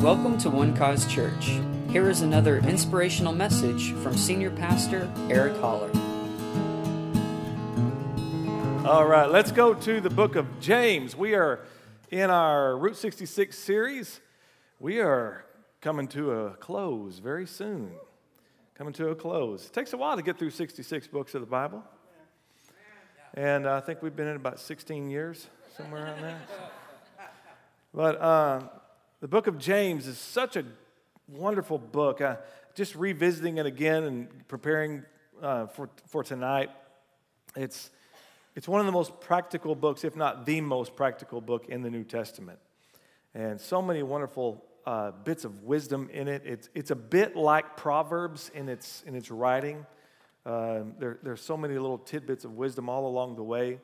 Welcome to One Cause Church. Here is another inspirational message from Senior Pastor Eric Holler. All right, let's go to the book of James. We are in our Route 66 series. We are coming to a close very soon. Coming to a close. It takes a while to get through 66 books of the Bible. And I think we've been in about 16 years, somewhere around there. But uh, the book of James is such a wonderful book. Uh, just revisiting it again and preparing uh, for, for tonight, it's, it's one of the most practical books, if not the most practical book in the New Testament. And so many wonderful uh, bits of wisdom in it. It's, it's a bit like Proverbs in its, in its writing. Um, there, there's so many little tidbits of wisdom all along the way.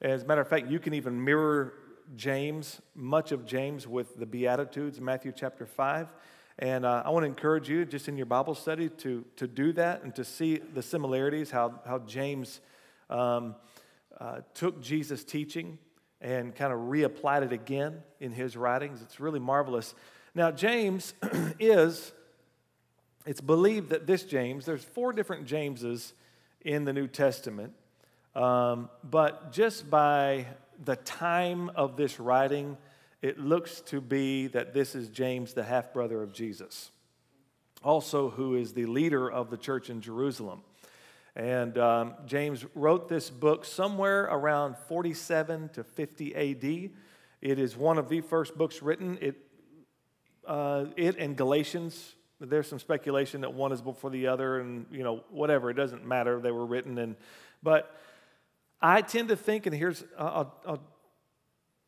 As a matter of fact, you can even mirror James, much of James, with the Beatitudes, Matthew chapter 5. And uh, I want to encourage you, just in your Bible study, to, to do that and to see the similarities, how, how James um, uh, took Jesus' teaching and kind of reapplied it again in his writings. It's really marvelous. Now, James is, it's believed that this James, there's four different Jameses in the New Testament, um, but just by the time of this writing, it looks to be that this is James, the half brother of Jesus, also who is the leader of the church in Jerusalem. And um, James wrote this book somewhere around 47 to 50 AD. It is one of the first books written. It, uh, it and Galatians, there's some speculation that one is before the other, and you know whatever. It doesn't matter. They were written, and but I tend to think, and here's, I'll, I'll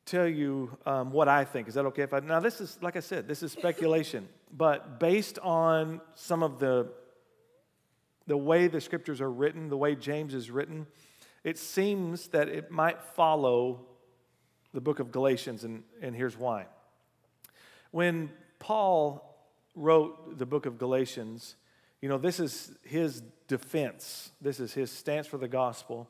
tell you um, what I think. Is that okay if I? Now, this is, like I said, this is speculation, but based on some of the, the way the scriptures are written, the way James is written, it seems that it might follow the book of Galatians, and, and here's why. When Paul wrote the book of Galatians, you know, this is his defense, this is his stance for the gospel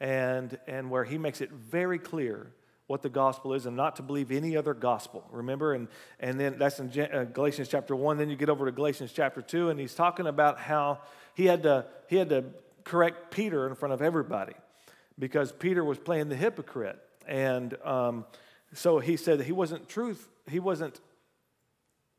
and, and where he makes it very clear what the gospel is and not to believe any other gospel. Remember? And, and then that's in uh, Galatians chapter 1. Then you get over to Galatians chapter 2, and he's talking about how he had to, he had to correct Peter in front of everybody because Peter was playing the hypocrite. And um, so he said that he wasn't truth, he wasn't.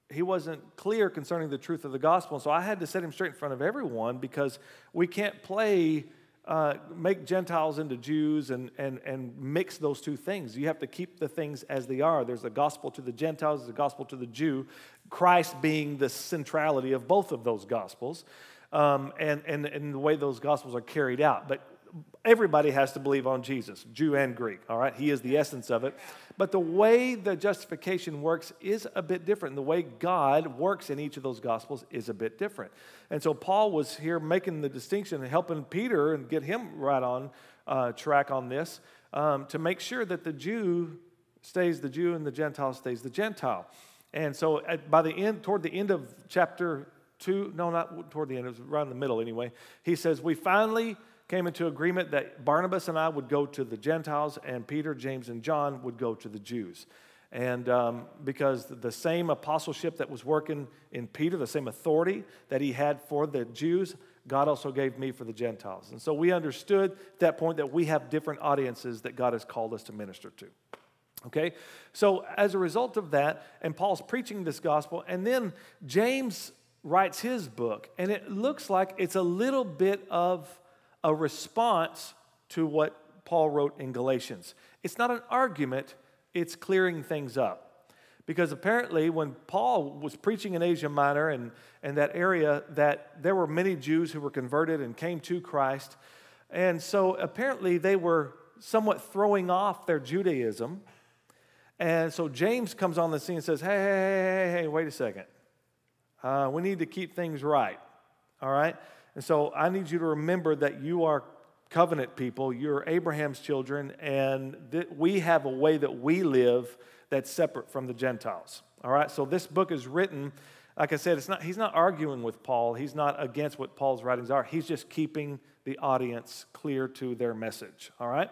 He wasn't clear concerning the truth of the gospel. And so I had to set him straight in front of everyone because we can't play uh, make Gentiles into Jews and, and, and mix those two things. You have to keep the things as they are. There's a gospel to the Gentiles, there's a gospel to the Jew, Christ being the centrality of both of those gospels, um, and, and, and the way those gospels are carried out. But everybody has to believe on Jesus, Jew and Greek, all right? He is the essence of it. But the way the justification works is a bit different. The way God works in each of those gospels is a bit different. And so Paul was here making the distinction and helping Peter and get him right on uh, track on this um, to make sure that the Jew stays the Jew and the Gentile stays the Gentile. And so at, by the end, toward the end of chapter two, no, not toward the end, it was around the middle anyway, he says, We finally came into agreement that Barnabas and I would go to the Gentiles, and Peter, James, and John would go to the Jews. And um, because the same apostleship that was working in Peter, the same authority that he had for the Jews, God also gave me for the Gentiles. And so we understood at that point that we have different audiences that God has called us to minister to. Okay? So as a result of that, and Paul's preaching this gospel, and then James writes his book, and it looks like it's a little bit of a response to what Paul wrote in Galatians. It's not an argument, it's clearing things up. Because apparently, when Paul was preaching in Asia Minor and, and that area, that there were many Jews who were converted and came to Christ. And so apparently, they were somewhat throwing off their Judaism. And so James comes on the scene and says, Hey, hey, hey, hey, hey, wait a second. Uh, we need to keep things right. All right? And so I need you to remember that you are covenant people, you're Abraham's children, and that we have a way that we live that's separate from the Gentiles. All right, so this book is written, like I said, it's not, he's not arguing with Paul, he's not against what Paul's writings are, he's just keeping the audience clear to their message. All right,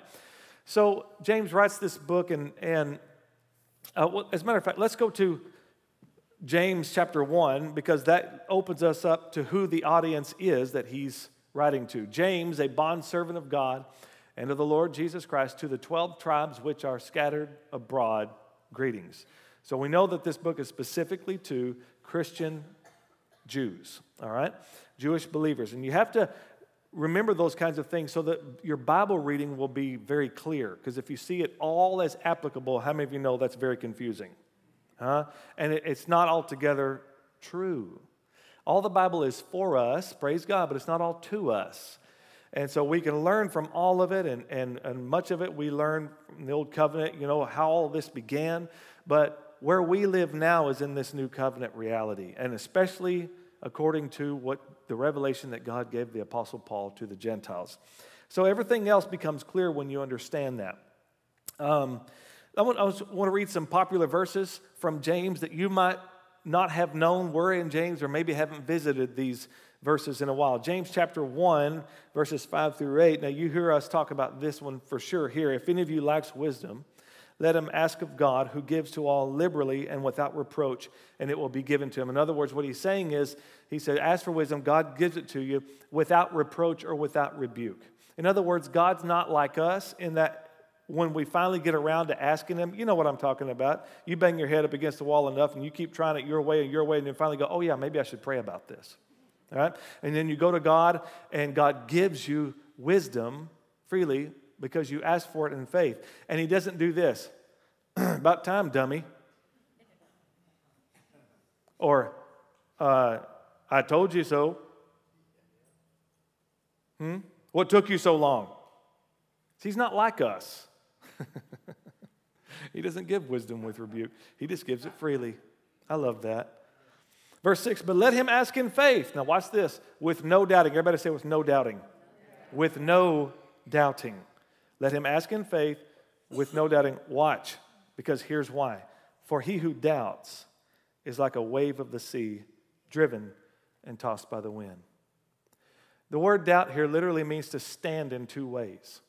so James writes this book, and, and uh, well, as a matter of fact, let's go to James chapter 1 because that opens us up to who the audience is that he's writing to. James, a bondservant of God and of the Lord Jesus Christ, to the 12 tribes which are scattered abroad, greetings. So we know that this book is specifically to Christian Jews, all right? Jewish believers. And you have to remember those kinds of things so that your Bible reading will be very clear. Because if you see it all as applicable, how many of you know that's very confusing? Huh? And it, it's not altogether true. All the Bible is for us, praise God, but it's not all to us. And so we can learn from all of it, and, and, and much of it we learn from the Old Covenant, you know, how all this began. But where we live now is in this new covenant reality, and especially according to what the revelation that God gave the Apostle Paul to the Gentiles. So everything else becomes clear when you understand that. Um, I want, I want to read some popular verses from James that you might not have known were in James or maybe haven't visited these verses in a while. James chapter 1, verses 5 through 8. Now, you hear us talk about this one for sure here. If any of you lacks wisdom, let him ask of God, who gives to all liberally and without reproach, and it will be given to him. In other words, what he's saying is, he said, Ask for wisdom, God gives it to you without reproach or without rebuke. In other words, God's not like us in that when we finally get around to asking him, you know what I'm talking about. You bang your head up against the wall enough and you keep trying it your way and your way, and then finally go, oh, yeah, maybe I should pray about this. All right? And then you go to God, and God gives you wisdom freely because you ask for it in faith. And He doesn't do this about time, dummy. Or, uh, I told you so. Hmm? What took you so long? He's not like us. he doesn't give wisdom with rebuke, he just gives it freely. I love that. Verse 6, but let him ask in faith. Now, watch this with no doubting. Everybody say, with no doubting. With no doubting. Let him ask in faith with no doubting. Watch, because here's why. For he who doubts is like a wave of the sea, driven and tossed by the wind. The word doubt here literally means to stand in two ways.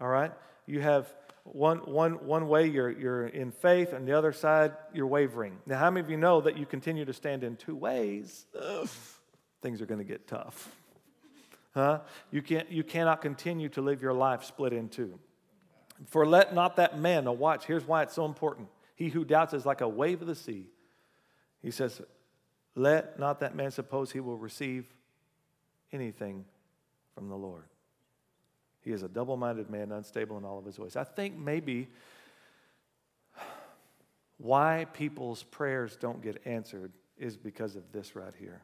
All right? You have one, one, one way you're, you're in faith, and the other side you're wavering. Now, how many of you know that you continue to stand in two ways? Ugh, things are going to get tough. Huh? You, can't, you cannot continue to live your life split in two. For let not that man, now watch, here's why it's so important. He who doubts is like a wave of the sea. He says, Let not that man suppose he will receive anything from the Lord. He is a double minded man, unstable in all of his ways. I think maybe why people's prayers don't get answered is because of this right here.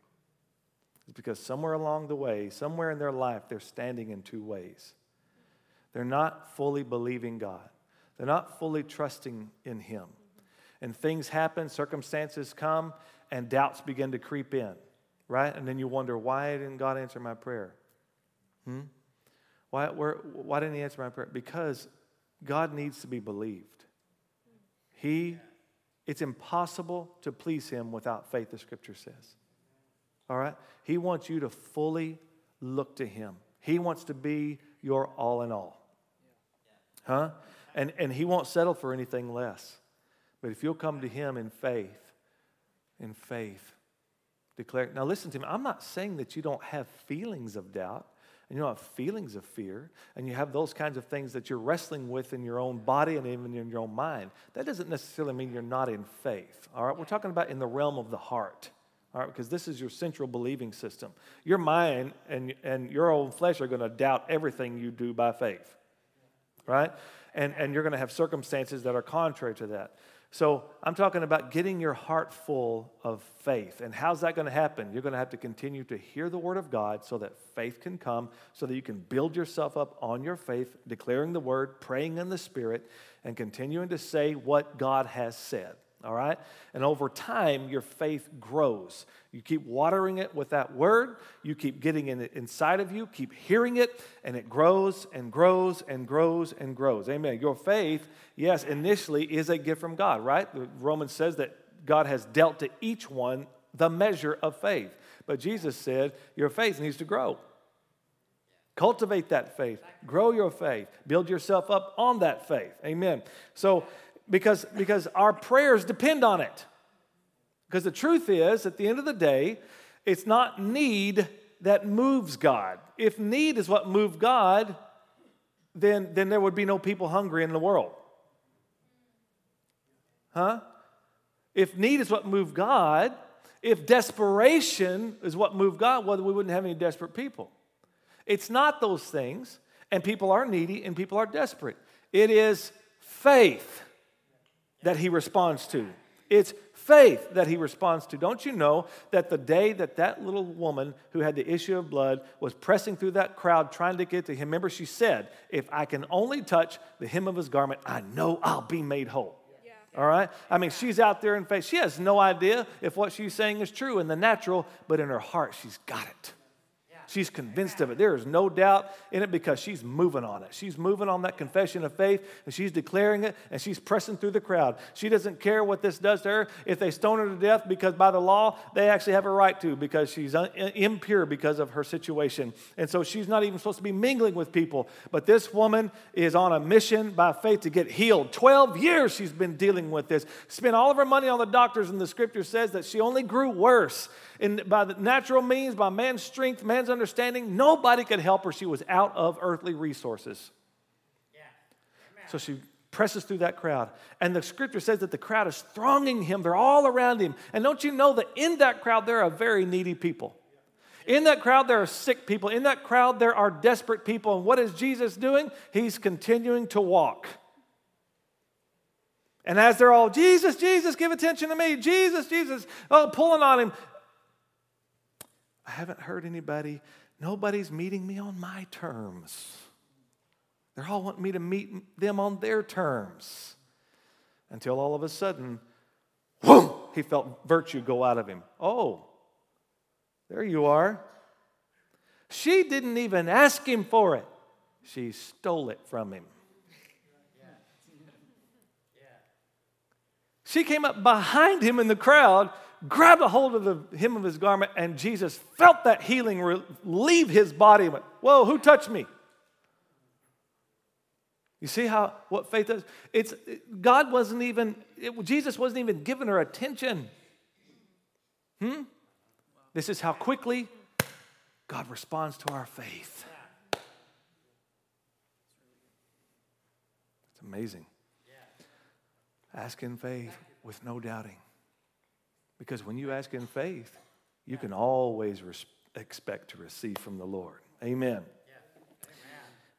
It's because somewhere along the way, somewhere in their life, they're standing in two ways. They're not fully believing God, they're not fully trusting in Him. And things happen, circumstances come, and doubts begin to creep in, right? And then you wonder, why didn't God answer my prayer? Hmm? Why, where, why didn't he answer my prayer? Because God needs to be believed. He, it's impossible to please him without faith, the scripture says. All right? He wants you to fully look to him. He wants to be your all in all. Huh? And, and he won't settle for anything less. But if you'll come to him in faith, in faith, declare. Now, listen to me. I'm not saying that you don't have feelings of doubt and you don't have feelings of fear, and you have those kinds of things that you're wrestling with in your own body and even in your own mind, that doesn't necessarily mean you're not in faith. All right, we're talking about in the realm of the heart. All right, because this is your central believing system. Your mind and, and your own flesh are going to doubt everything you do by faith, right? And, and you're going to have circumstances that are contrary to that. So I'm talking about getting your heart full of faith. And how's that going to happen? You're going to have to continue to hear the word of God so that faith can come, so that you can build yourself up on your faith, declaring the word, praying in the spirit, and continuing to say what God has said all right? And over time, your faith grows. You keep watering it with that word, you keep getting it inside of you, keep hearing it, and it grows and grows and grows and grows. Amen. Your faith, yes, initially is a gift from God, right? The Romans says that God has dealt to each one the measure of faith. But Jesus said, Your faith needs to grow. Cultivate that faith, grow your faith, build yourself up on that faith. Amen. So, because, because our prayers depend on it. Because the truth is, at the end of the day, it's not need that moves God. If need is what moved God, then, then there would be no people hungry in the world. Huh? If need is what moved God, if desperation is what moved God, well, we wouldn't have any desperate people. It's not those things, and people are needy and people are desperate. It is faith that he responds to. It's faith that he responds to. Don't you know that the day that that little woman who had the issue of blood was pressing through that crowd trying to get to him, remember she said, If I can only touch the hem of his garment, I know I'll be made whole. All right? I mean, she's out there in faith. She has no idea if what she's saying is true in the natural, but in her heart, she's got it. She's convinced of it. There is no doubt in it because she's moving on it. She's moving on that confession of faith and she's declaring it and she's pressing through the crowd. She doesn't care what this does to her. If they stone her to death because by the law, they actually have a right to because she's un- uh, impure because of her situation. And so she's not even supposed to be mingling with people. But this woman is on a mission by faith to get healed. 12 years she's been dealing with this. Spent all of her money on the doctors, and the scripture says that she only grew worse and by the natural means, by man's strength, man's understanding, nobody could help her. She was out of earthly resources. Yeah. So she presses through that crowd. And the scripture says that the crowd is thronging him, they're all around him. And don't you know that in that crowd, there are very needy people? In that crowd, there are sick people. In that crowd, there are desperate people. And what is Jesus doing? He's continuing to walk. And as they're all, Jesus, Jesus, give attention to me. Jesus, Jesus, oh, pulling on him. I haven't heard anybody, nobody's meeting me on my terms. They're all wanting me to meet them on their terms. Until all of a sudden, whoom, he felt virtue go out of him. Oh, there you are. She didn't even ask him for it, she stole it from him. She came up behind him in the crowd grabbed a hold of the hem of his garment, and Jesus felt that healing leave his body and went, Whoa, who touched me? You see how what faith does? It's God wasn't even, it, Jesus wasn't even giving her attention. Hmm? This is how quickly God responds to our faith. It's amazing. Ask in faith with no doubting. Because when you ask in faith, you can always res- expect to receive from the Lord. Amen.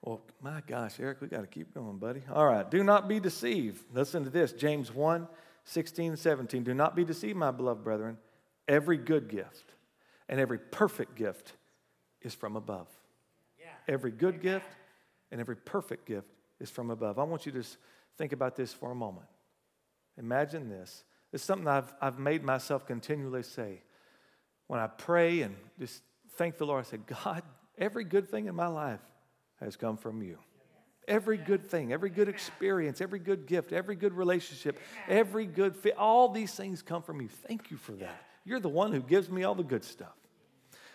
Well, my gosh, Eric, we got to keep going, buddy. All right. Do not be deceived. Listen to this James 1 16, 17. Do not be deceived, my beloved brethren. Every good gift and every perfect gift is from above. Yeah. Every good Amen. gift and every perfect gift is from above. I want you to just think about this for a moment. Imagine this it's something I've, I've made myself continually say. When I pray and just thank the Lord, I say, God, every good thing in my life has come from you. Every good thing, every good experience, every good gift, every good relationship, every good fit, all these things come from you. Thank you for that. You're the one who gives me all the good stuff.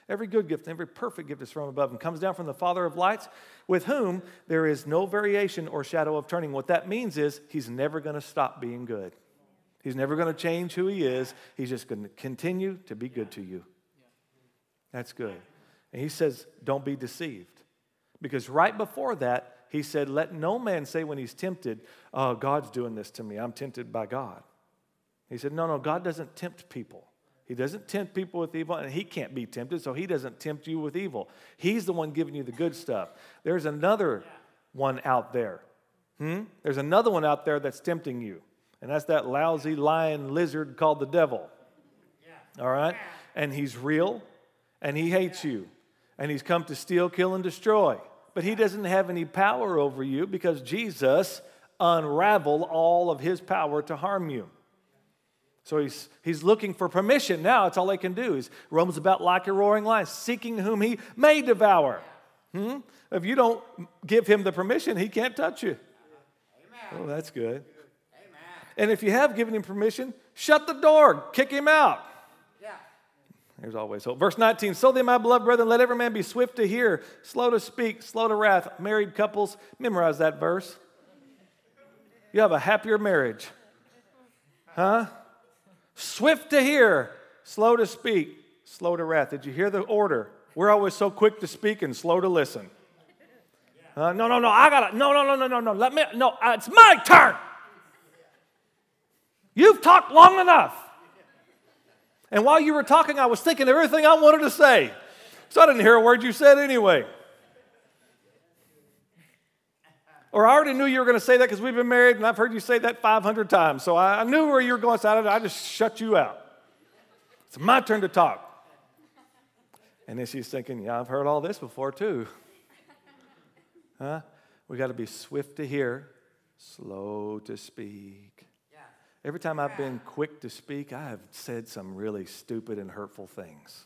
Every good gift, every perfect gift is from above and comes down from the Father of lights, with whom there is no variation or shadow of turning. What that means is he's never going to stop being good. He's never going to change who he is. He's just going to continue to be good to you. That's good. And he says, don't be deceived. Because right before that, he said, let no man say when he's tempted, oh, God's doing this to me. I'm tempted by God. He said, no, no, God doesn't tempt people. He doesn't tempt people with evil, and he can't be tempted, so he doesn't tempt you with evil. He's the one giving you the good stuff. There's another one out there. Hmm? There's another one out there that's tempting you. And that's that lousy lion lizard called the devil. Yeah. All right? And he's real and he hates you. And he's come to steal, kill, and destroy. But he doesn't have any power over you because Jesus unraveled all of his power to harm you. So he's, he's looking for permission now. That's all they can do. He roams about like a roaring lion, seeking whom he may devour. Hmm? If you don't give him the permission, he can't touch you. Amen. Oh, that's good. And if you have given him permission, shut the door, kick him out. Yeah. There's always hope. Verse 19 So then, my beloved brethren, let every man be swift to hear, slow to speak, slow to wrath. Married couples, memorize that verse. You have a happier marriage. Huh? Swift to hear, slow to speak, slow to wrath. Did you hear the order? We're always so quick to speak and slow to listen. Uh, no, no, no, I gotta, no, no, no, no, no, no, let me, no, uh, it's my turn. You've talked long enough. And while you were talking, I was thinking everything I wanted to say. So I didn't hear a word you said anyway. Or I already knew you were going to say that because we've been married and I've heard you say that 500 times. So I, knew where you were going. So I, just shut you out. It's my turn to talk. And then she's thinking, yeah, I've heard all this before too. Huh? We got to be swift to hear, slow to speak. Every time I've been quick to speak, I have said some really stupid and hurtful things.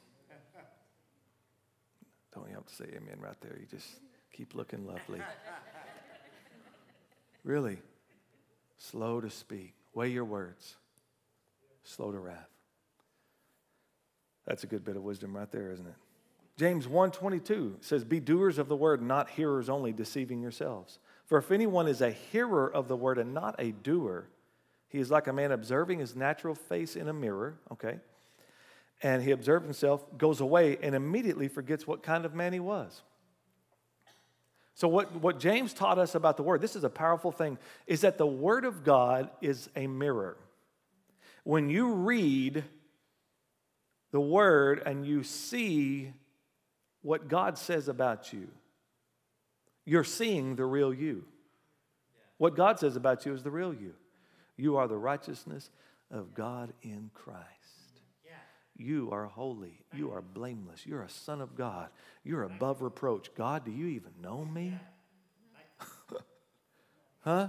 Don't you have to say amen right there? You just keep looking lovely. Really, slow to speak. Weigh your words. Slow to wrath. That's a good bit of wisdom right there, isn't it? James 1:22 says, "Be doers of the word, not hearers only, deceiving yourselves. For if anyone is a hearer of the word and not a doer, he is like a man observing his natural face in a mirror, okay? And he observes himself, goes away, and immediately forgets what kind of man he was. So, what, what James taught us about the Word, this is a powerful thing, is that the Word of God is a mirror. When you read the Word and you see what God says about you, you're seeing the real you. What God says about you is the real you. You are the righteousness of God in Christ. You are holy. You are blameless. You're a son of God. You're above reproach. God, do you even know me? huh?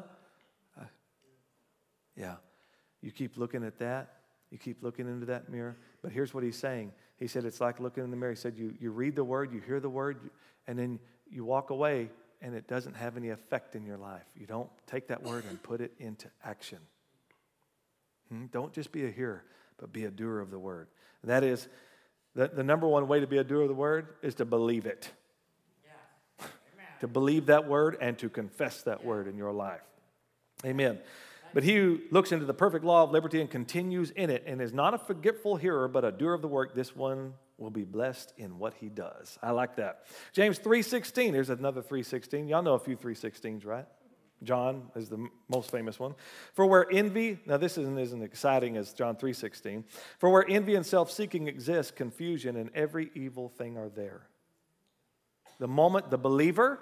Yeah. You keep looking at that. You keep looking into that mirror. But here's what he's saying. He said it's like looking in the mirror. He said you, you read the word, you hear the word, and then you walk away and it doesn't have any effect in your life. You don't take that word and put it into action. Hmm? Don't just be a hearer, but be a doer of the word. And that is the, the number one way to be a doer of the word is to believe it. Yeah. to believe that word and to confess that yeah. word in your life. Amen. But he who looks into the perfect law of liberty and continues in it and is not a forgetful hearer but a doer of the work, this one will be blessed in what he does. I like that. James 3:16. There's another 3:16. Y'all know a few 3:16s, right? John is the most famous one. For where envy, now this isn't as exciting as John 3:16. For where envy and self-seeking exist, confusion and every evil thing are there. The moment the believer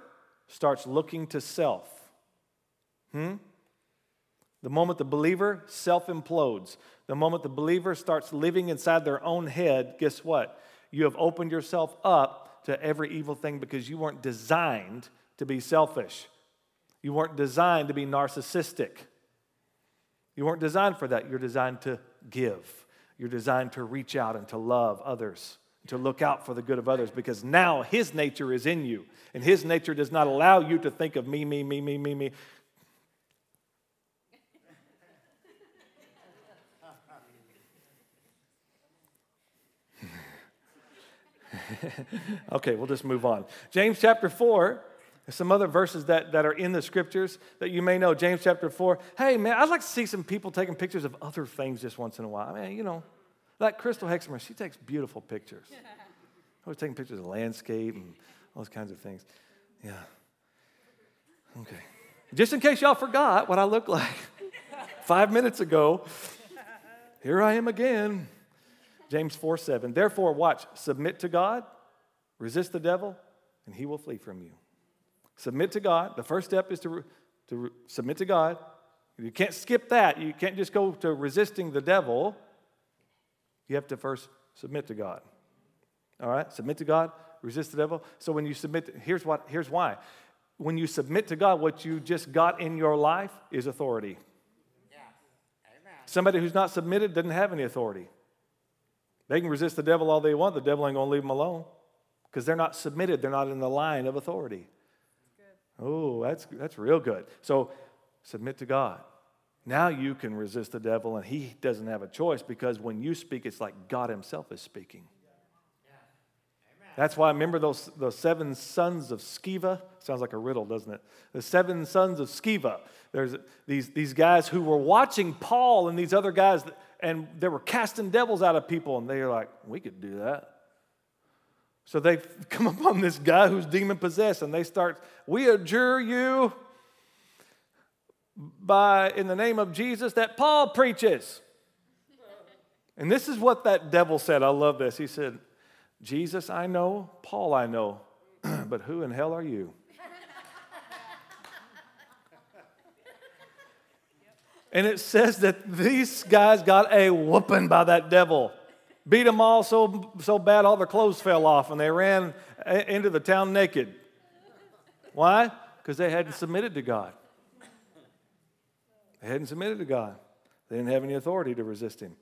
starts looking to self, hmm? The moment the believer self implodes, the moment the believer starts living inside their own head, guess what? You have opened yourself up to every evil thing because you weren't designed to be selfish. You weren't designed to be narcissistic. You weren't designed for that. You're designed to give. You're designed to reach out and to love others, to look out for the good of others because now His nature is in you. And His nature does not allow you to think of me, me, me, me, me, me. okay, we'll just move on. James chapter 4 some other verses that, that are in the scriptures that you may know. James chapter 4. Hey, man, I'd like to see some people taking pictures of other things just once in a while. I mean, you know, like Crystal Hexmer, she takes beautiful pictures. Always taking pictures of landscape and all those kinds of things. Yeah. Okay. Just in case y'all forgot what I look like five minutes ago, here I am again. James 4 7. Therefore, watch, submit to God, resist the devil, and he will flee from you. Submit to God. The first step is to, to submit to God. You can't skip that. You can't just go to resisting the devil. You have to first submit to God. All right? Submit to God, resist the devil. So when you submit, here's, what, here's why. When you submit to God, what you just got in your life is authority. Somebody who's not submitted doesn't have any authority. They can resist the devil all they want, the devil ain't to leave them alone because they're not submitted, they're not in the line of authority. Oh, that's, that's real good. So submit to God. Now you can resist the devil, and he doesn't have a choice because when you speak, it's like God Himself is speaking. That's why I remember those, those seven sons of Sceva. Sounds like a riddle, doesn't it? The seven sons of Sceva. There's these, these guys who were watching Paul and these other guys, and they were casting devils out of people, and they were like, we could do that. So they come upon this guy who's demon possessed, and they start, we adjure you by in the name of Jesus that Paul preaches. And this is what that devil said. I love this. He said, Jesus I know, Paul I know, but who in hell are you? and it says that these guys got a whooping by that devil. Beat them all so, so bad all their clothes fell off and they ran into the town naked. Why? Because they hadn't submitted to God. They hadn't submitted to God. They didn't have any authority to resist him.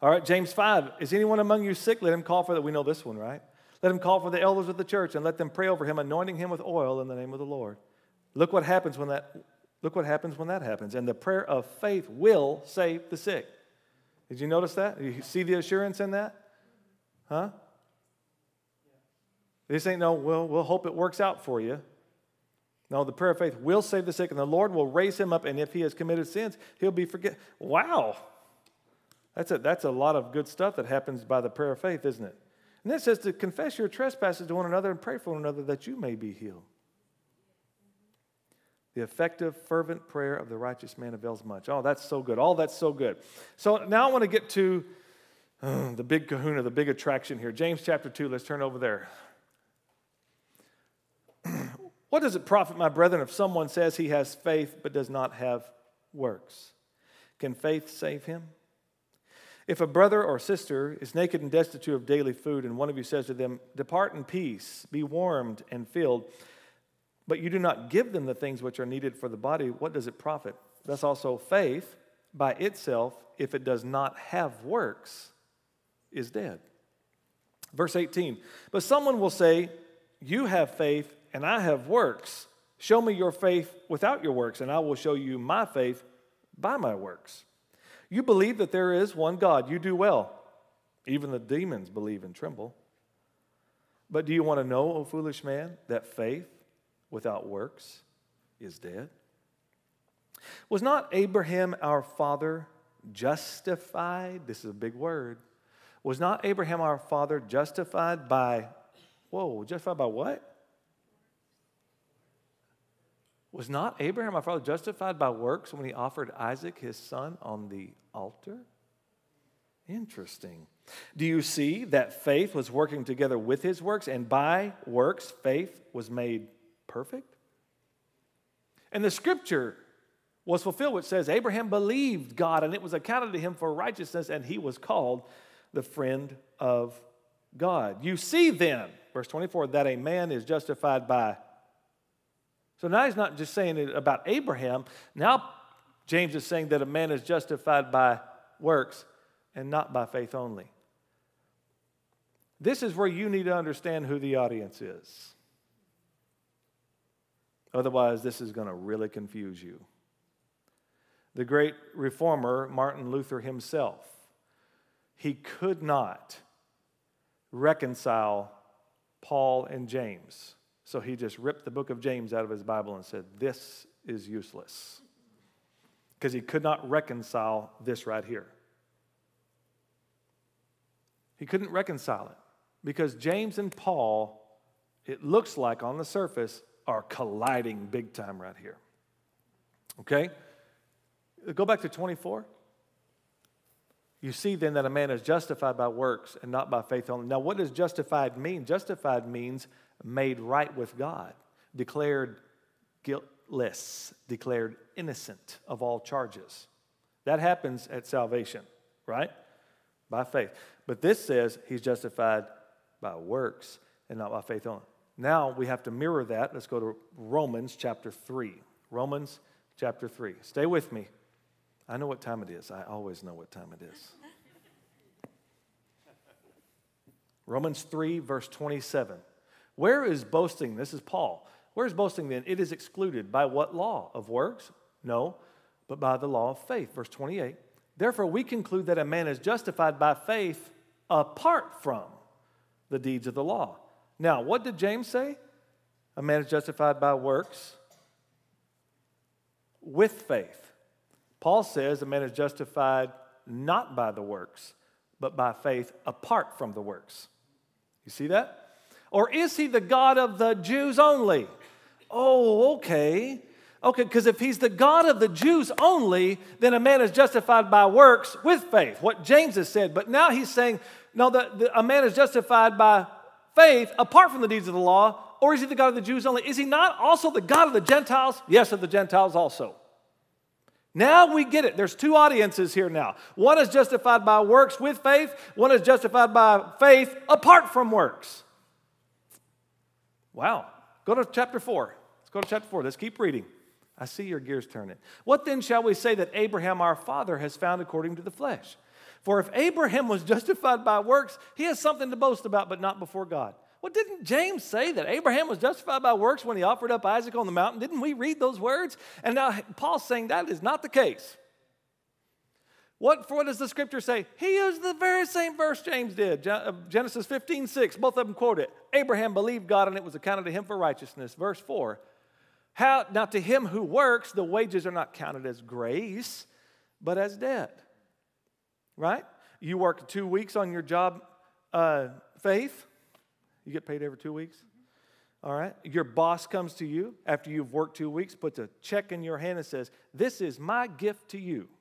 All right, James 5. Is anyone among you sick? Let him call for that. We know this one, right? Let him call for the elders of the church and let them pray over him, anointing him with oil in the name of the Lord. Look what happens when that look what happens when that happens. And the prayer of faith will save the sick. Did you notice that? You see the assurance in that? Huh? This ain't no, well, we'll hope it works out for you. No, the prayer of faith will save the sick, and the Lord will raise him up, and if he has committed sins, he'll be forgiven. Wow. That's a, that's a lot of good stuff that happens by the prayer of faith, isn't it? And it says to confess your trespasses to one another and pray for one another that you may be healed. The effective, fervent prayer of the righteous man avails much. Oh, that's so good. All that's so good. So now I want to get to uh, the big kahuna, the big attraction here. James chapter 2, let's turn over there. what does it profit, my brethren, if someone says he has faith but does not have works? Can faith save him? If a brother or sister is naked and destitute of daily food, and one of you says to them, Depart in peace, be warmed and filled, but you do not give them the things which are needed for the body, what does it profit? Thus also faith by itself, if it does not have works, is dead. Verse 18, but someone will say, You have faith, and I have works. Show me your faith without your works, and I will show you my faith by my works. You believe that there is one God. You do well. Even the demons believe and tremble. But do you want to know, O foolish man, that faith without works is dead? Was not Abraham our father justified? This is a big word. Was not Abraham our father justified by, whoa, justified by what? Was not Abraham our father justified by works when he offered Isaac his son on the altar? Interesting. Do you see that faith was working together with his works, and by works, faith was made perfect? And the scripture was fulfilled, which says, Abraham believed God, and it was accounted to him for righteousness, and he was called the friend of God. You see then, verse 24, that a man is justified by. So now he's not just saying it about Abraham. Now James is saying that a man is justified by works and not by faith only. This is where you need to understand who the audience is. Otherwise, this is going to really confuse you. The great reformer, Martin Luther himself, he could not reconcile Paul and James. So he just ripped the book of James out of his Bible and said, This is useless. Because he could not reconcile this right here. He couldn't reconcile it because James and Paul, it looks like on the surface, are colliding big time right here. Okay? Go back to 24. You see then that a man is justified by works and not by faith only. Now, what does justified mean? Justified means made right with God, declared guiltless, declared innocent of all charges. That happens at salvation, right? By faith. But this says he's justified by works and not by faith only. Now we have to mirror that. Let's go to Romans chapter 3. Romans chapter 3. Stay with me. I know what time it is. I always know what time it is. Romans 3, verse 27. Where is boasting? This is Paul. Where is boasting then? It is excluded. By what law? Of works? No, but by the law of faith. Verse 28. Therefore, we conclude that a man is justified by faith apart from the deeds of the law. Now, what did James say? A man is justified by works with faith. Paul says a man is justified not by the works, but by faith apart from the works. You see that? Or is he the God of the Jews only? Oh, okay. Okay, because if he's the God of the Jews only, then a man is justified by works with faith, what James has said. But now he's saying, no, the, the, a man is justified by faith apart from the deeds of the law, or is he the God of the Jews only? Is he not also the God of the Gentiles? Yes, of the Gentiles also. Now we get it. There's two audiences here now. One is justified by works with faith, one is justified by faith apart from works. Wow. Go to chapter 4. Let's go to chapter 4. Let's keep reading. I see your gears turning. What then shall we say that Abraham our father has found according to the flesh? For if Abraham was justified by works, he has something to boast about, but not before God. Well, didn't James say that Abraham was justified by works when he offered up Isaac on the mountain? Didn't we read those words? And now Paul's saying that is not the case. What, for what does the scripture say? He used the very same verse James did, uh, Genesis 15, 6. Both of them quote it. Abraham believed God and it was accounted to him for righteousness. Verse 4. How, now, to him who works, the wages are not counted as grace, but as debt. Right? You work two weeks on your job, uh, faith. You get paid every two weeks. All right? Your boss comes to you after you've worked two weeks, puts a check in your hand and says, This is my gift to you.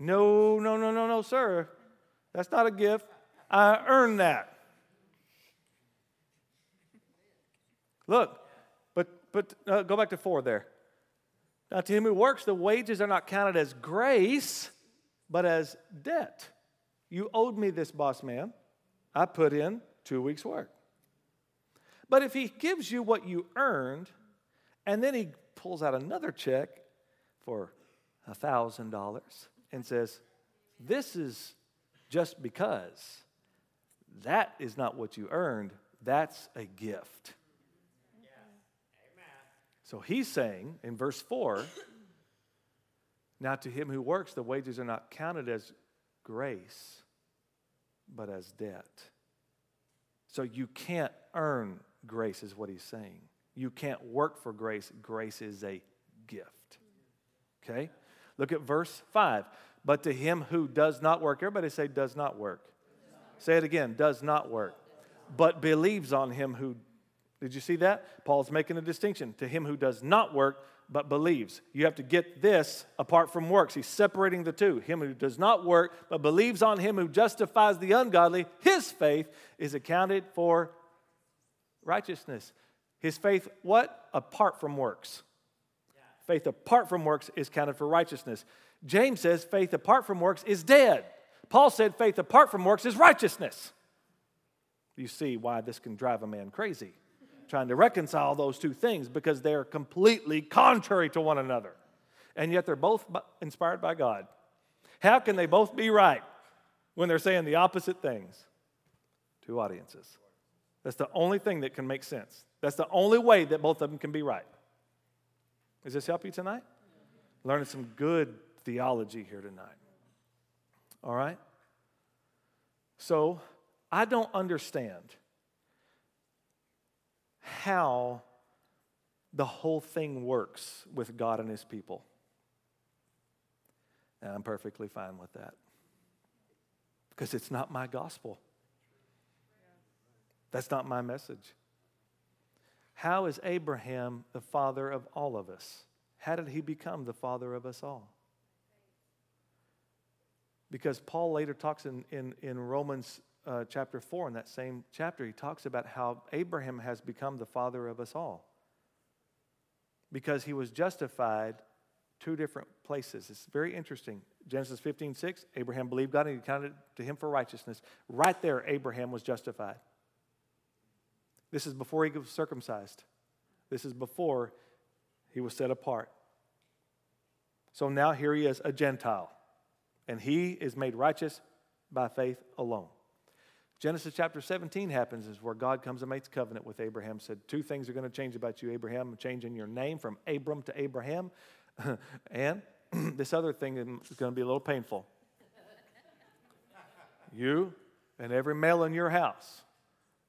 No, no, no, no, no, sir. That's not a gift. I earned that. Look, but uh, go back to four there. Now, to him who works, the wages are not counted as grace, but as debt. You owed me this, boss man. I put in two weeks' work. But if he gives you what you earned, and then he pulls out another check for $1,000 and says, This is just because. That is not what you earned, that's a gift. So he's saying in verse 4 Now to him who works, the wages are not counted as grace, but as debt. So you can't earn grace, is what he's saying. You can't work for grace. Grace is a gift. Okay? Look at verse 5. But to him who does not work, everybody say, does not work. Say it again, does not work. But believes on him who did you see that? Paul's making a distinction to him who does not work but believes. You have to get this apart from works. He's separating the two. Him who does not work but believes on him who justifies the ungodly, his faith is accounted for righteousness. His faith, what? Apart from works. Faith apart from works is counted for righteousness. James says faith apart from works is dead. Paul said faith apart from works is righteousness. You see why this can drive a man crazy trying to reconcile those two things because they're completely contrary to one another. And yet they're both inspired by God. How can they both be right when they're saying the opposite things? Two audiences. That's the only thing that can make sense. That's the only way that both of them can be right. Does this help you tonight? Learning some good theology here tonight. All right? So, I don't understand how the whole thing works with God and His people. And I'm perfectly fine with that because it's not my gospel. That's not my message. How is Abraham the father of all of us? How did he become the father of us all? Because Paul later talks in, in, in Romans uh, chapter 4, in that same chapter, he talks about how Abraham has become the father of us all. Because he was justified two different places. It's very interesting. Genesis 15, 6, Abraham believed God and he counted to him for righteousness. Right there, Abraham was justified. This is before he was circumcised. This is before he was set apart. So now here he is, a Gentile, and he is made righteous by faith alone. Genesis chapter 17 happens is where God comes and makes covenant with Abraham. Said two things are going to change about you, Abraham. Changing your name from Abram to Abraham, and this other thing is going to be a little painful. You and every male in your house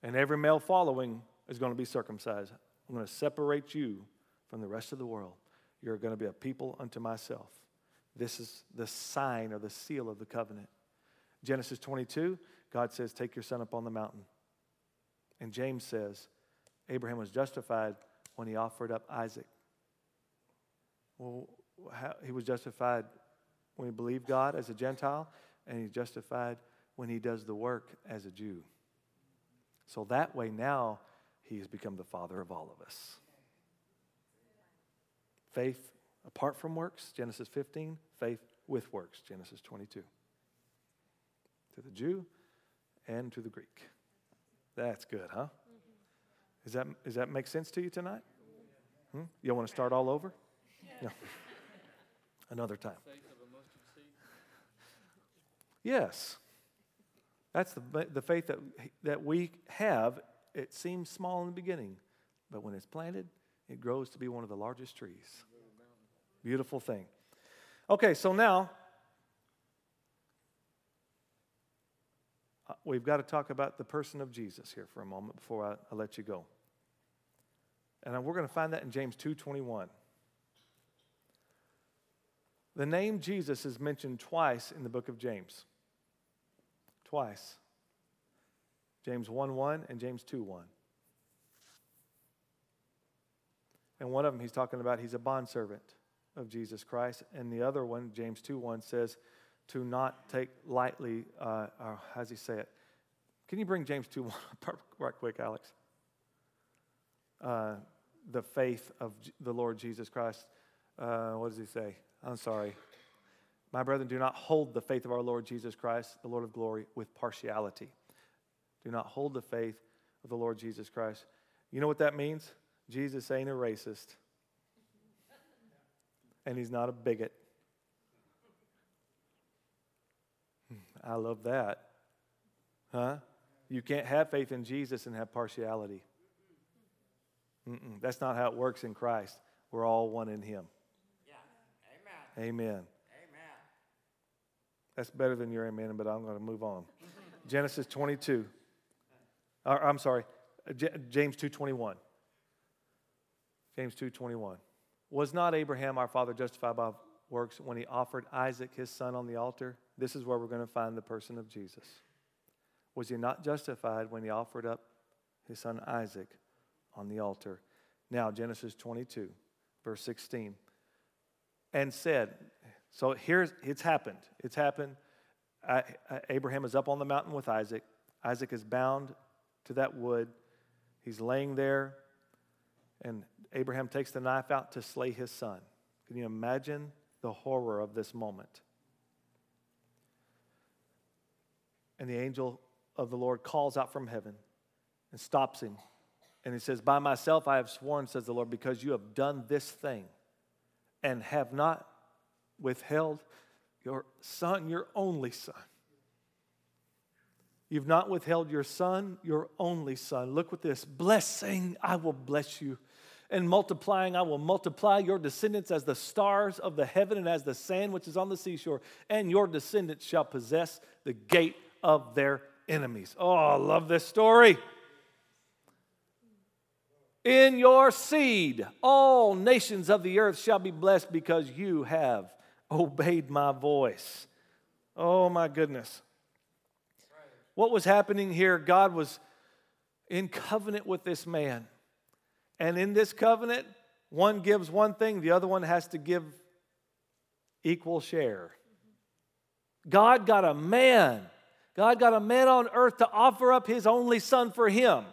and every male following is going to be circumcised. I'm going to separate you from the rest of the world. You're going to be a people unto myself. This is the sign or the seal of the covenant. Genesis 22, God says, Take your son up on the mountain. And James says, Abraham was justified when he offered up Isaac. Well, how, he was justified when he believed God as a Gentile, and he's justified when he does the work as a Jew. So that way now he has become the father of all of us. Faith apart from works, Genesis 15, faith with works, Genesis 22. To the Jew and to the Greek. That's good, huh? Is that, does that make sense to you tonight? Hmm? You want to start all over? Yeah. Another time. Yes. That's the, the faith that, that we have. It seems small in the beginning, but when it's planted, it grows to be one of the largest trees. Beautiful thing. Okay, so now we've got to talk about the person of Jesus here for a moment before I, I let you go. And we're going to find that in James 2:21. The name Jesus is mentioned twice in the book of James. Twice. James 1 1 and James 2 1. And one of them, he's talking about he's a bondservant of Jesus Christ. And the other one, James 2 1, says to not take lightly, uh, or how does he say it? Can you bring James 2 1 right quick, Alex? Uh, the faith of the Lord Jesus Christ. Uh, what does he say? I'm sorry. My brethren, do not hold the faith of our Lord Jesus Christ, the Lord of glory, with partiality. Do not hold the faith of the Lord Jesus Christ. You know what that means? Jesus ain't a racist, and he's not a bigot. I love that. Huh? You can't have faith in Jesus and have partiality. Mm-mm. That's not how it works in Christ. We're all one in Him. Yeah. Amen. Amen. Amen. That's better than your amen, but I'm going to move on. Genesis 22. Or, I'm sorry, uh, J- James 2:21. James 2:21. Was not Abraham our father justified by works when he offered Isaac his son on the altar? This is where we're going to find the person of Jesus. Was he not justified when he offered up his son Isaac on the altar. Now, Genesis 22, verse 16. And said, so here's, it's happened. It's happened. I, I, Abraham is up on the mountain with Isaac. Isaac is bound to that wood. He's laying there, and Abraham takes the knife out to slay his son. Can you imagine the horror of this moment? And the angel of the Lord calls out from heaven and stops him and he says, By myself I have sworn, says the Lord, because you have done this thing and have not withheld your son, your only son. You've not withheld your son, your only son. Look with this blessing, I will bless you. And multiplying, I will multiply your descendants as the stars of the heaven and as the sand which is on the seashore. And your descendants shall possess the gate of their enemies. Oh, I love this story. In your seed, all nations of the earth shall be blessed because you have obeyed my voice. Oh, my goodness. What was happening here? God was in covenant with this man. And in this covenant, one gives one thing, the other one has to give equal share. God got a man. God got a man on earth to offer up his only son for him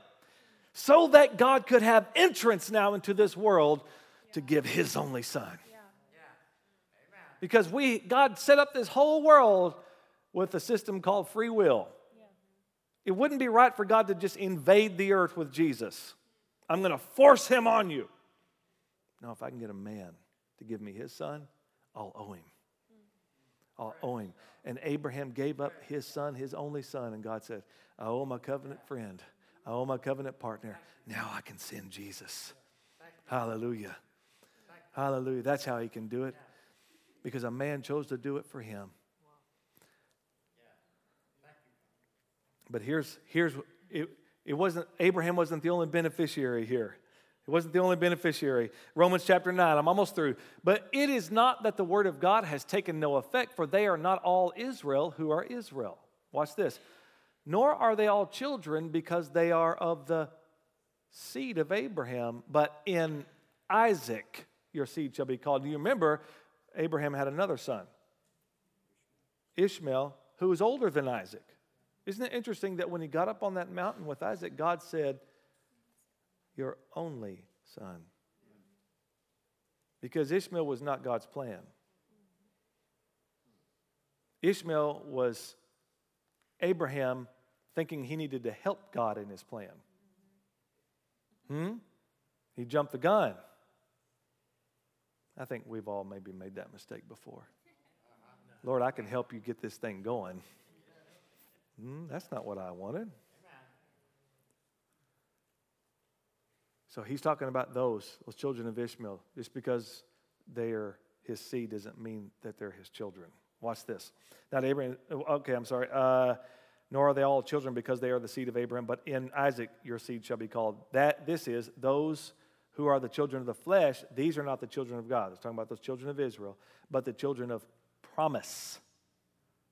so that God could have entrance now into this world to give his only son. Because we God set up this whole world with a system called free will. It wouldn't be right for God to just invade the earth with Jesus. I'm going to force him on you. Now, if I can get a man to give me his son, I'll owe him. I'll owe him. And Abraham gave up his son, his only son, and God said, I owe my covenant friend I owe my covenant partner. Now I can send Jesus. Hallelujah. Hallelujah. That's how he can do it. Because a man chose to do it for him. But here's, here's it, it wasn't, Abraham wasn't the only beneficiary here. He wasn't the only beneficiary. Romans chapter 9, I'm almost through. But it is not that the word of God has taken no effect, for they are not all Israel who are Israel. Watch this. Nor are they all children because they are of the seed of Abraham, but in Isaac your seed shall be called. Do you remember Abraham had another son, Ishmael, who was older than Isaac? Isn't it interesting that when he got up on that mountain with Isaac, God said, Your only son. Because Ishmael was not God's plan. Ishmael was Abraham thinking he needed to help God in his plan. Hmm? He jumped the gun. I think we've all maybe made that mistake before. Lord, I can help you get this thing going. Hmm, that's not what I wanted. So he's talking about those, those children of Ishmael. Just because they are his seed doesn't mean that they're his children. Watch this. Not Abraham, okay, I'm sorry. Uh, nor are they all children because they are the seed of Abraham, but in Isaac your seed shall be called. That this is those who are the children of the flesh, these are not the children of God. It's talking about those children of Israel, but the children of promise.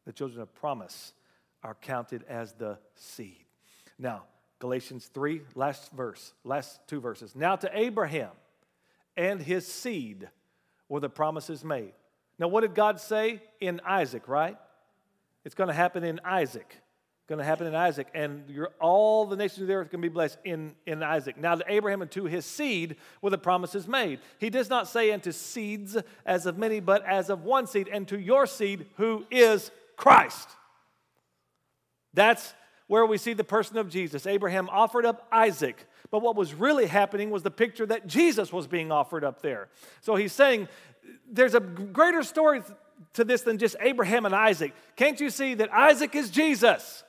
The children of promise are counted as the seed. Now, Galatians 3, last verse, last two verses. Now to Abraham and his seed were the promises made. Now, what did God say in Isaac, right? It's going to happen in Isaac going to happen in Isaac, and all the nations of the earth can be blessed in, in Isaac. Now, to Abraham and to his seed were the promises made. He does not say unto seeds as of many, but as of one seed, and to your seed who is Christ. That's where we see the person of Jesus. Abraham offered up Isaac, but what was really happening was the picture that Jesus was being offered up there. So he's saying there's a greater story to this than just Abraham and Isaac. Can't you see that Isaac is Jesus?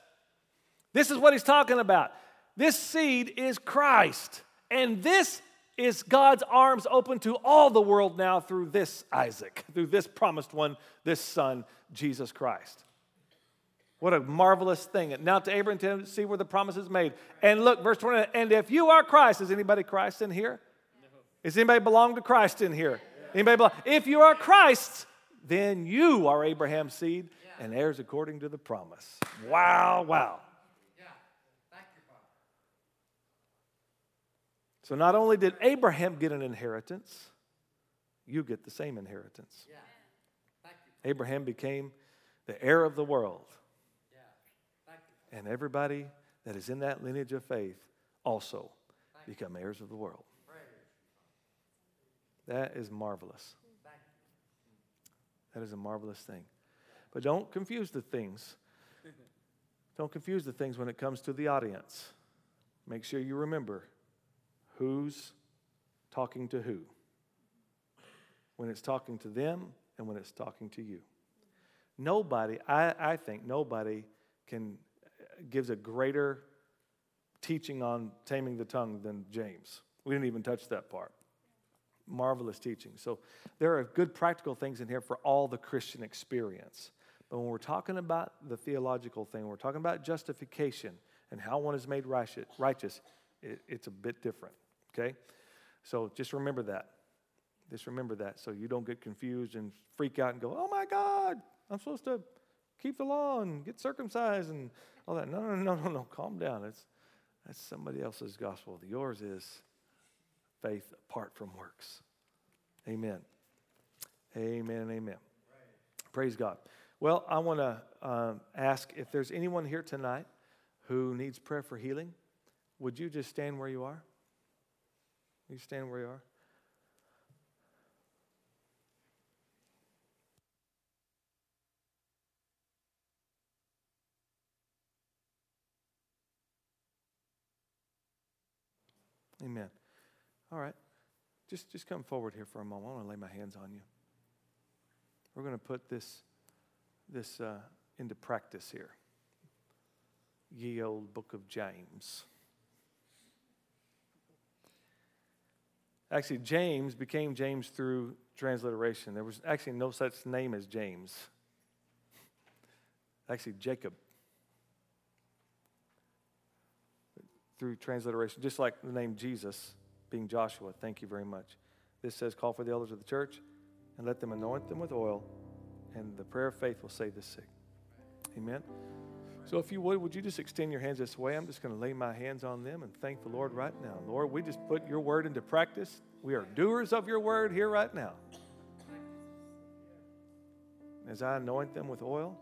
This is what he's talking about. This seed is Christ. And this is God's arms open to all the world now through this Isaac, through this promised one, this son, Jesus Christ. What a marvelous thing. Now to Abraham to see where the promise is made. And look, verse 20, and if you are Christ, is anybody Christ in here? No. Is anybody belong to Christ in here? Yeah. Anybody belong? If you are Christ, then you are Abraham's seed yeah. and heirs according to the promise. Wow, wow. So not only did Abraham get an inheritance, you get the same inheritance. Yeah. Abraham became the heir of the world. And everybody that is in that lineage of faith also become heirs of the world. That is marvelous. That is a marvelous thing. But don't confuse the things. Don't confuse the things when it comes to the audience. Make sure you remember who's talking to who when it's talking to them and when it's talking to you. Nobody, I, I think, nobody can gives a greater teaching on taming the tongue than James. We didn't even touch that part. Marvelous teaching. So there are good practical things in here for all the Christian experience. But when we're talking about the theological thing, we're talking about justification and how one is made righteous, it, it's a bit different. Okay? So just remember that. Just remember that so you don't get confused and freak out and go, oh my God, I'm supposed to keep the law and get circumcised and all that. No, no, no, no, no. Calm down. It's, that's somebody else's gospel. Yours is faith apart from works. Amen. Amen amen. Praise God. Well, I want to uh, ask if there's anyone here tonight who needs prayer for healing, would you just stand where you are? You stand where you are. Amen. All right. Just, just come forward here for a moment. I want to lay my hands on you. We're going to put this, this uh, into practice here. Ye old book of James. Actually, James became James through transliteration. There was actually no such name as James. Actually, Jacob. Through transliteration, just like the name Jesus being Joshua. Thank you very much. This says, Call for the elders of the church and let them anoint them with oil, and the prayer of faith will save the sick. Amen. So, if you would, would you just extend your hands this way? I'm just going to lay my hands on them and thank the Lord right now. Lord, we just put your word into practice. We are doers of your word here right now. As I anoint them with oil,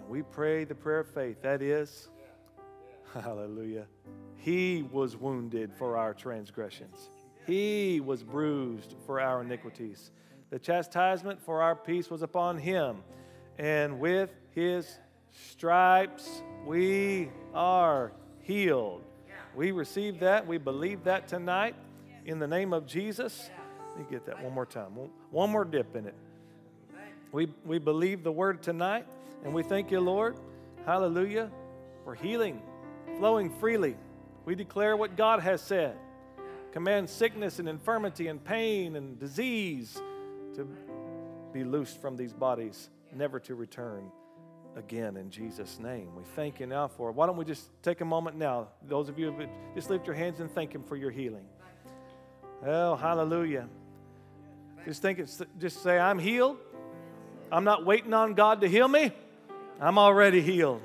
and we pray the prayer of faith. That is, hallelujah. He was wounded for our transgressions, He was bruised for our iniquities. The chastisement for our peace was upon Him, and with His stripes we are healed. We receive that. We believe that tonight in the name of Jesus. Let me get that one more time. One more dip in it. We, we believe the word tonight, and we thank you, Lord. Hallelujah. For healing flowing freely. We declare what God has said. Command sickness and infirmity and pain and disease to be loosed from these bodies, never to return again in Jesus' name. We thank you now for it. Why don't we just take a moment now? Those of you who just lift your hands and thank Him for your healing. Oh, hallelujah. Just think it's just say, I'm healed. I'm not waiting on God to heal me. I'm already healed.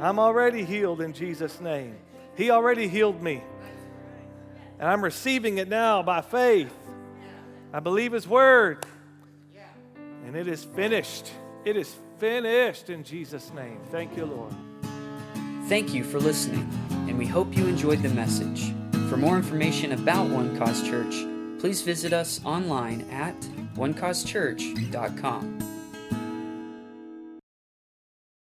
I'm already healed in Jesus' name. He already healed me. And I'm receiving it now by faith. I believe His word. And it is finished. It is finished in Jesus' name. Thank you, Lord. Thank you for listening, and we hope you enjoyed the message. For more information about One Cause Church, please visit us online at onecausechurch.com.